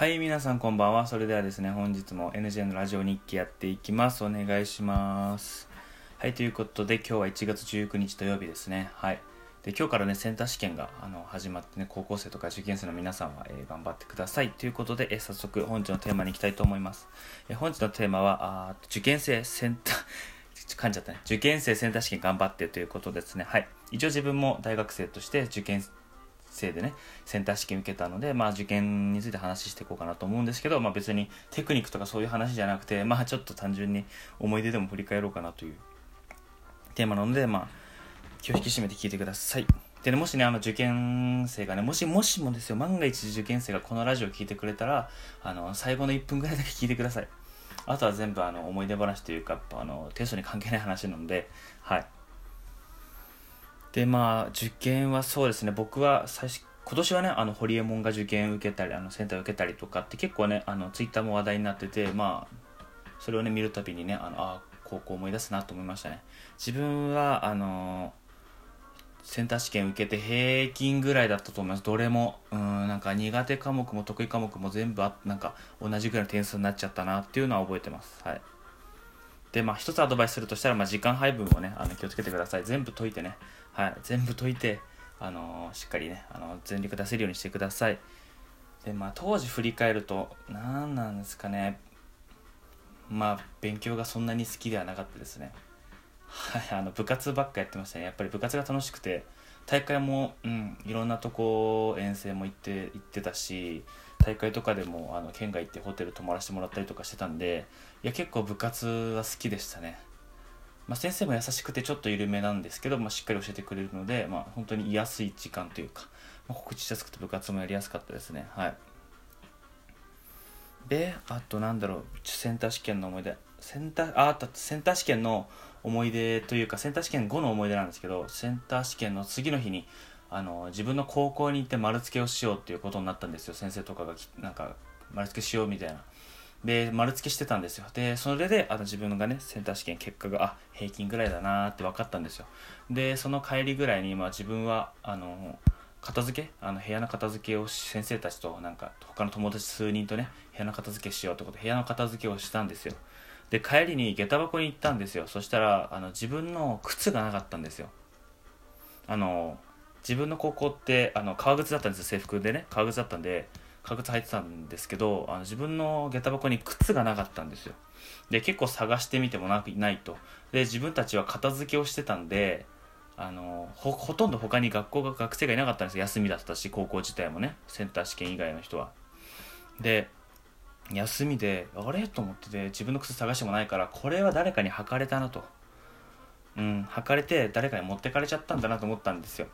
はい、皆さんこんばんは。それではですね、本日も NJ のラジオ日記やっていきます。お願いします。はい、ということで今日は1月19日土曜日ですね。はい。で、今日からね、センター試験があの始まってね、高校生とか受験生の皆さんは、えー頑張ってください。ということで、えー早速本日のテーマに行きたいと思います。えー本日のテーマは、あ受験生センター、噛んじゃったね。受験生センター試験頑張ってということですね。はい。一応自分も大学生として受験生でねセンター試験受けたので、まあ、受験について話していこうかなと思うんですけど、まあ、別にテクニックとかそういう話じゃなくて、まあ、ちょっと単純に思い出でも振り返ろうかなというテーマなので、まあ、気を引き締めて聞いてください。でねもしねあの受験生がねもしもしもですよ万が一受験生がこのラジオを聞いてくれたらあの最後の1分ぐらいだけ聞いてください。あとは全部あの思い出話というかあのテストに関係ない話なのではい。でまあ受験はそうですね。僕は最初今年はねあのホリエモンが受験受けたりあのセンター受けたりとかって結構ねあのツイッターも話題になっててまあそれをね見るたびにねあのあ高校思い出すなと思いましたね。自分はあのセンター試験受けて平均ぐらいだったと思います。どれもうんなんか苦手科目も得意科目も全部あなんか同じぐらいの点数になっちゃったなっていうのは覚えてます。はい。でまあ一つアドバイスするとしたら、まあ、時間配分をねあの気をつけてください。全部解いてね。はい。全部解いてあのーしっかりねあの全力出せるようにしてください。でまあ当時振り返ると何なんですかね。まあ勉強がそんなに好きではなかったですね。はい。あの部活ばっかやってましたね。やっぱり部活が楽しくて大会も、うん、いろんなとこ遠征も行って行ってたし大会とかでもあの県外行ってホテル泊まらせてもらったりとかしてたんでいや結構部活は好きでしたね。まあ、先生も優しくてちょっと緩めなんですけど、まあ、しっかり教えてくれるので、まあ、本当に居やすい時間というか、まあ、告知しやすくて部活もやりやすかったですね。はい。であとなんだろうセンター試験の思い出。センターああったセンター試験の思い出というかセンター試験後の思い出なんですけどセンター試験の次の日にあの自分の高校に行って丸付けをしようっていうことになったんですよ。先生とかがなんか丸付けしようみたいな。で丸付けしてたんですよ。でそれであの自分がねセンター試験結果があ平均ぐらいだなーって分かったんですよ。でその帰りぐらいに、まあ、自分はあの片付けあの部屋の片付けを先生たちとなんか他の友達数人とね部屋の片付けしようってことで部屋の片付けをしたんですよ。で帰りに下駄箱に行ったんですよ。そしたらあの自分の靴がなかったんですよ。あの自分の高校ってあの革靴だったんですよ制服でね。革靴だったんで革靴履いてたんですけどあの自分の下駄箱に靴がなかったんですよ。で結構探してみてもなないと。で自分たちは片付けをしてたんであのほとんど他に学校が学生がいなかったんですよ。休みだったし高校自体もね。センター試験以外の人は。で休みであれ？と思ってて自分の靴探してもないからこれは誰かに履かれたなと。うん履かれて誰かに持ってかれちゃったんだなと思ったんですよ。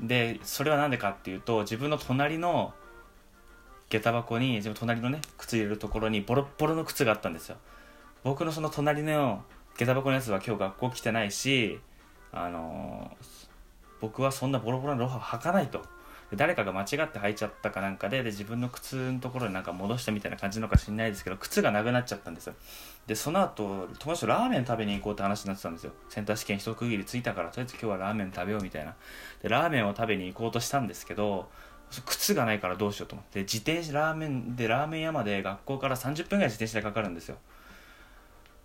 でそれは何でかっていうと自分の隣の下駄箱に自分隣のね靴入れるところにボロボロの靴があったんですよ。僕のその隣の下駄箱のやつは今日学校来てないしあのー僕はそんなボロボロのロハを履かないと。誰かが間違って履いちゃったかなんかでで自分の靴のところになんか戻したみたいな感じのか知んないですけど靴がなくなっちゃったんですよ。でその後友達とラーメン食べに行こうって話になってたんですよ。センター試験一区切りついたからとりあえず今日はラーメン食べようみたいな。でラーメンを食べに行こうとしたんですけど靴がないからどうしようと思って。自転車ラーメンでラーメン屋まで学校から30分ぐらい自転車でかかるんですよ。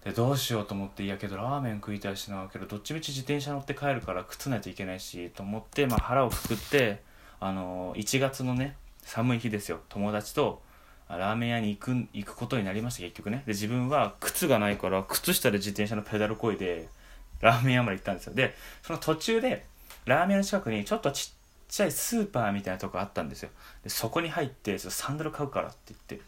でどうしようと思っていやけどラーメン食いたいしなけどどっちみち自転車乗って帰るから靴ないといけないしと思って、まあ、腹をくくってあの1月のね寒い日ですよ。友達とラーメン屋に行く行くことになりました結局ね。で自分は靴がないから靴下で自転車のペダルこいでラーメン屋まで行ったんですよ。でその途中でラーメン屋の近くにちょっとちっちゃいスーパーみたいなとこあったんですよ。でそこに入ってちょっとサンダル買うからって言って。で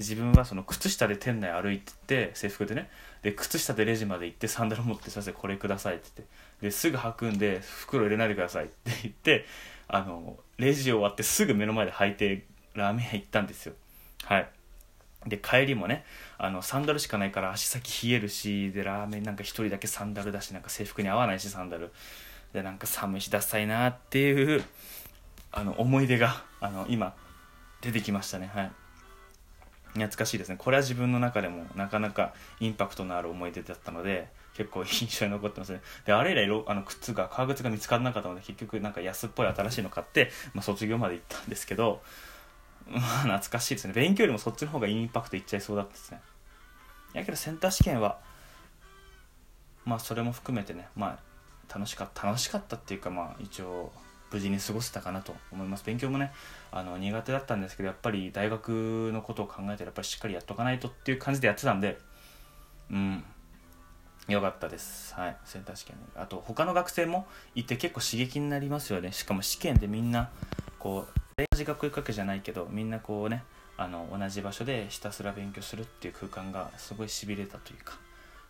自分はその靴下で店内歩いてって制服でね。で靴下でレジまで行ってサンダル持って「先生これください」って言って。ですぐ履くんで袋入れないでくださいって言ってあのレジ終わってすぐ目の前で履いてラーメン屋行ったんですよ。はい。で帰りもねあのサンダルしかないから足先冷えるしでラーメンなんか一人だけサンダルだしなんか制服に合わないしサンダル。でなんか寒いしダサいなっていうあの思い出があの今出てきましたね。はい。懐かしいですね。これは自分の中でもなかなかインパクトのある思い出だったので結構印象に残ってますね。であれ以来あの靴が革靴が見つからなかったので結局なんか安っぽい新しいの買って、まあ、卒業まで行ったんですけどまあ懐かしいですね。勉強よりもそっちの方がインパクトいっちゃいそうだったですね。やけどセンター試験はまあそれも含めてねまあ楽しかった楽しかったっていうかまあ一応無事に過ごせたかなと思います。勉強もねあの苦手だったんですけどやっぱり大学のことを考えたらやっぱりしっかりやっとかないとっていう感じでやってたんでうん。よかったです。はい。センター試験。あと他の学生も行って結構刺激になりますよね。しかも試験でみんなこう同じ学校行くわけじゃないけどみんなこうねあの同じ場所でひたすら勉強するっていう空間がすごいしびれたというか。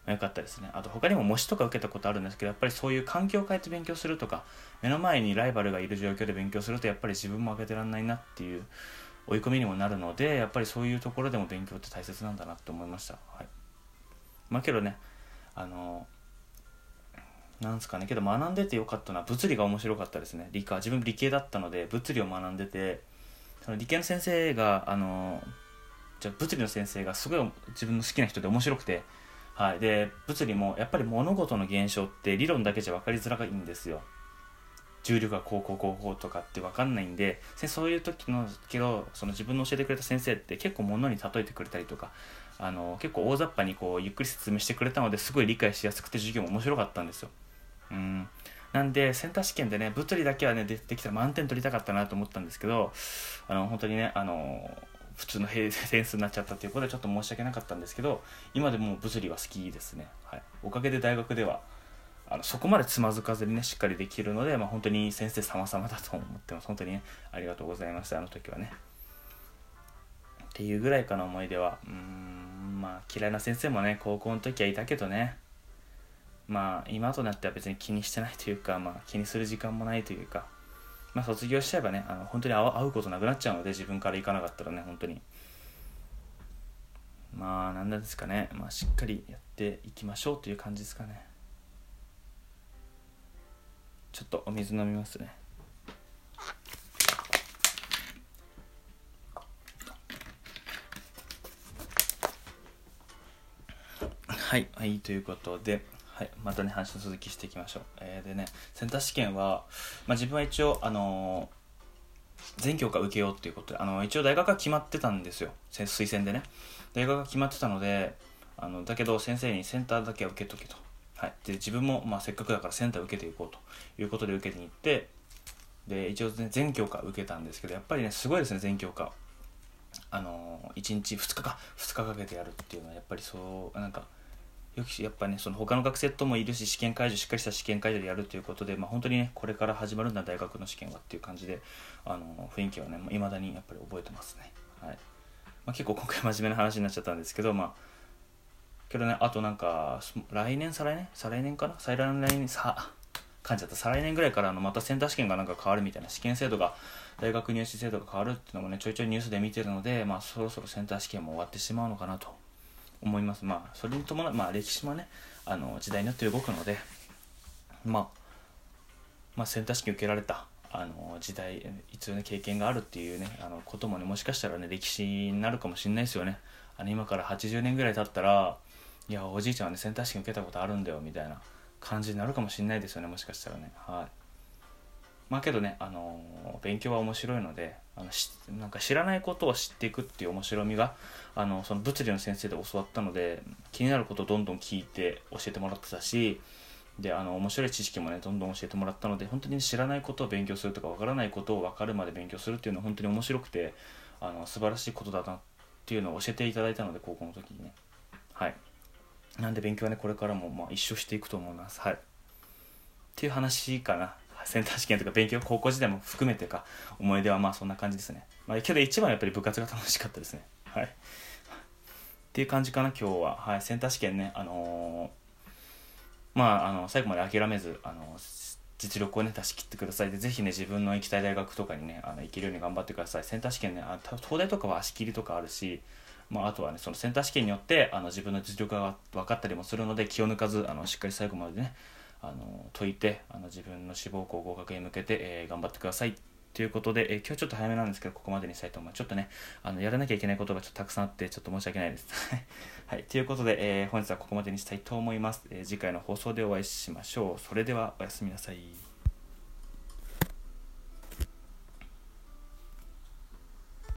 良かったですね。あと他にも模試とか受けたことあるんですけどやっぱりそういう環境を変えて勉強するとか目の前にライバルがいる状況で勉強するとやっぱり自分も負けてらんないなっていう追い込みにもなるのでやっぱりそういうところでも勉強って大切なんだなって思いました。はい。まあけどねあのなんすかねけど学んでてよかったのは物理が面白かったですね。理科自分理系だったので物理を学んでてその理系の先生があのじゃ物理の先生がすごい自分の好きな人で面白くてはい、で物理もやっぱり物事の現象って理論だけじゃ分かりづらいんですよ。重力がこうこうこうこうとかって分かんないんでそういう時のけどその自分の教えてくれた先生って結構物に例えてくれたりとかあの結構大雑把にこうゆっくり説明してくれたのですごい理解しやすくて授業も面白かったんですよ。うん。なんでセンター試験でね物理だけはね出てきたら満点取りたかったなと思ったんですけどあの本当にねあの普通の平 点数になっちゃったということでちょっと申し訳なかったんですけど今でも物理は好きですね、はい、おかげで大学ではあのそこまでつまずかずにねしっかりできるので、まあ、本当に先生様々だと思ってます。本当にねありがとうございました。あの時はね。っていうぐらいかな思い出は。うんまあ嫌いな先生もね高校の時はいたけどね。まあ今となっては別に気にしてないというか、まあ、気にする時間もないというか。まあ、卒業しちゃえばねあの本当に会うことなくなっちゃうので自分から行かなかったらね本当に。まあ何なんですかね、まあ、しっかりやっていきましょうという感じですかね。ちょっとお水飲みますね。はい、はい、ということではい、またね話の続きしていきましょう、えー、でねセンター試験は、まあ、自分は一応あのー、全教科受けようっていうことであの一応大学が決まってたんですよ。推薦でね。大学が決まってたのであのだけど先生にセンターだけは受けとけと、はい、で自分も、まあ、せっかくだからセンター受けていこうということで受けに行ってで一応、ね、全教科受けたんですけどやっぱりねすごいですね全教科。あのー、1日2日か2日かけてやるっていうのはやっぱりそうなんかよくやっぱねその他の学生ともいるし試験会場しっかりした試験会場でやるということで、まあ、本当にねこれから始まるんだ大学の試験はっていう感じであの雰囲気はねいまだにやっぱり覚えてますね、はい。まあ、結構今回真面目な話になっちゃったんですけどまあけどねあとなんか来年再来年？再来年かな？再来年さ噛んじゃった。再来年ぐらいからのまたセンター試験がなんか変わるみたいな試験制度が大学入試制度が変わるっていうのもねちょいちょいニュースで見てるので、まあ、そろそろセンター試験も終わってしまうのかなと思います。まあそれに伴う、まあ、歴史もねあの時代によって動くので、まあ、まあセンター試験受けられたあの時代一応ね経験があるっていうねあのこともねもしかしたらね歴史になるかもしれないですよね。あの今から80年ぐらい経ったらいやおじいちゃんはねセンター試験受けたことあるんだよみたいな感じになるかもしれないですよねもしかしたらね。はい。まあけどね、あの勉強は面白いのであのしなんか知らないことを知っていくっていう面白みがあのその物理の先生で教わったので気になることをどんどん聞いて教えてもらってたしであの面白い知識もねどんどん教えてもらったので本当に知らないことを勉強するとか分からないことを分かるまで勉強するっていうのは本当に面白くてあの素晴らしいことだなっていうのを教えていただいたので高校の時にね。なんで勉強はねこれからもまあ一生していくと思います。はい。っていう話かな。センター試験とか勉強高校時代も含めてか思い出はまあそんな感じですね、まあ、けど一番やっぱり部活が楽しかったですね。はい。っていう感じかな今日は、はい、センター試験ねあのー、まああの最後まで諦めずあの実力をね出し切ってください。でぜひね自分の行きたい大学とかにねあの行けるように頑張ってください。センター試験ねあ東大とかは足切りとかあるしまあ、あとはねそのセンター試験によってあの自分の実力が分かったりもするので気を抜かずあのしっかり最後までねあの解いてあの自分の志望校合格に向けて、えー、頑張ってください。ということで、えー、今日ちょっと早めなんですけどここまでにしたいと思いますちょっとねあのやらなきゃいけないことがちょっとたくさんあってちょっと申し訳ないです。はい。ということで、えー、本日はここまでにしたいと思います、え次回の放送でお会いしましょう。それではおやすみなさい。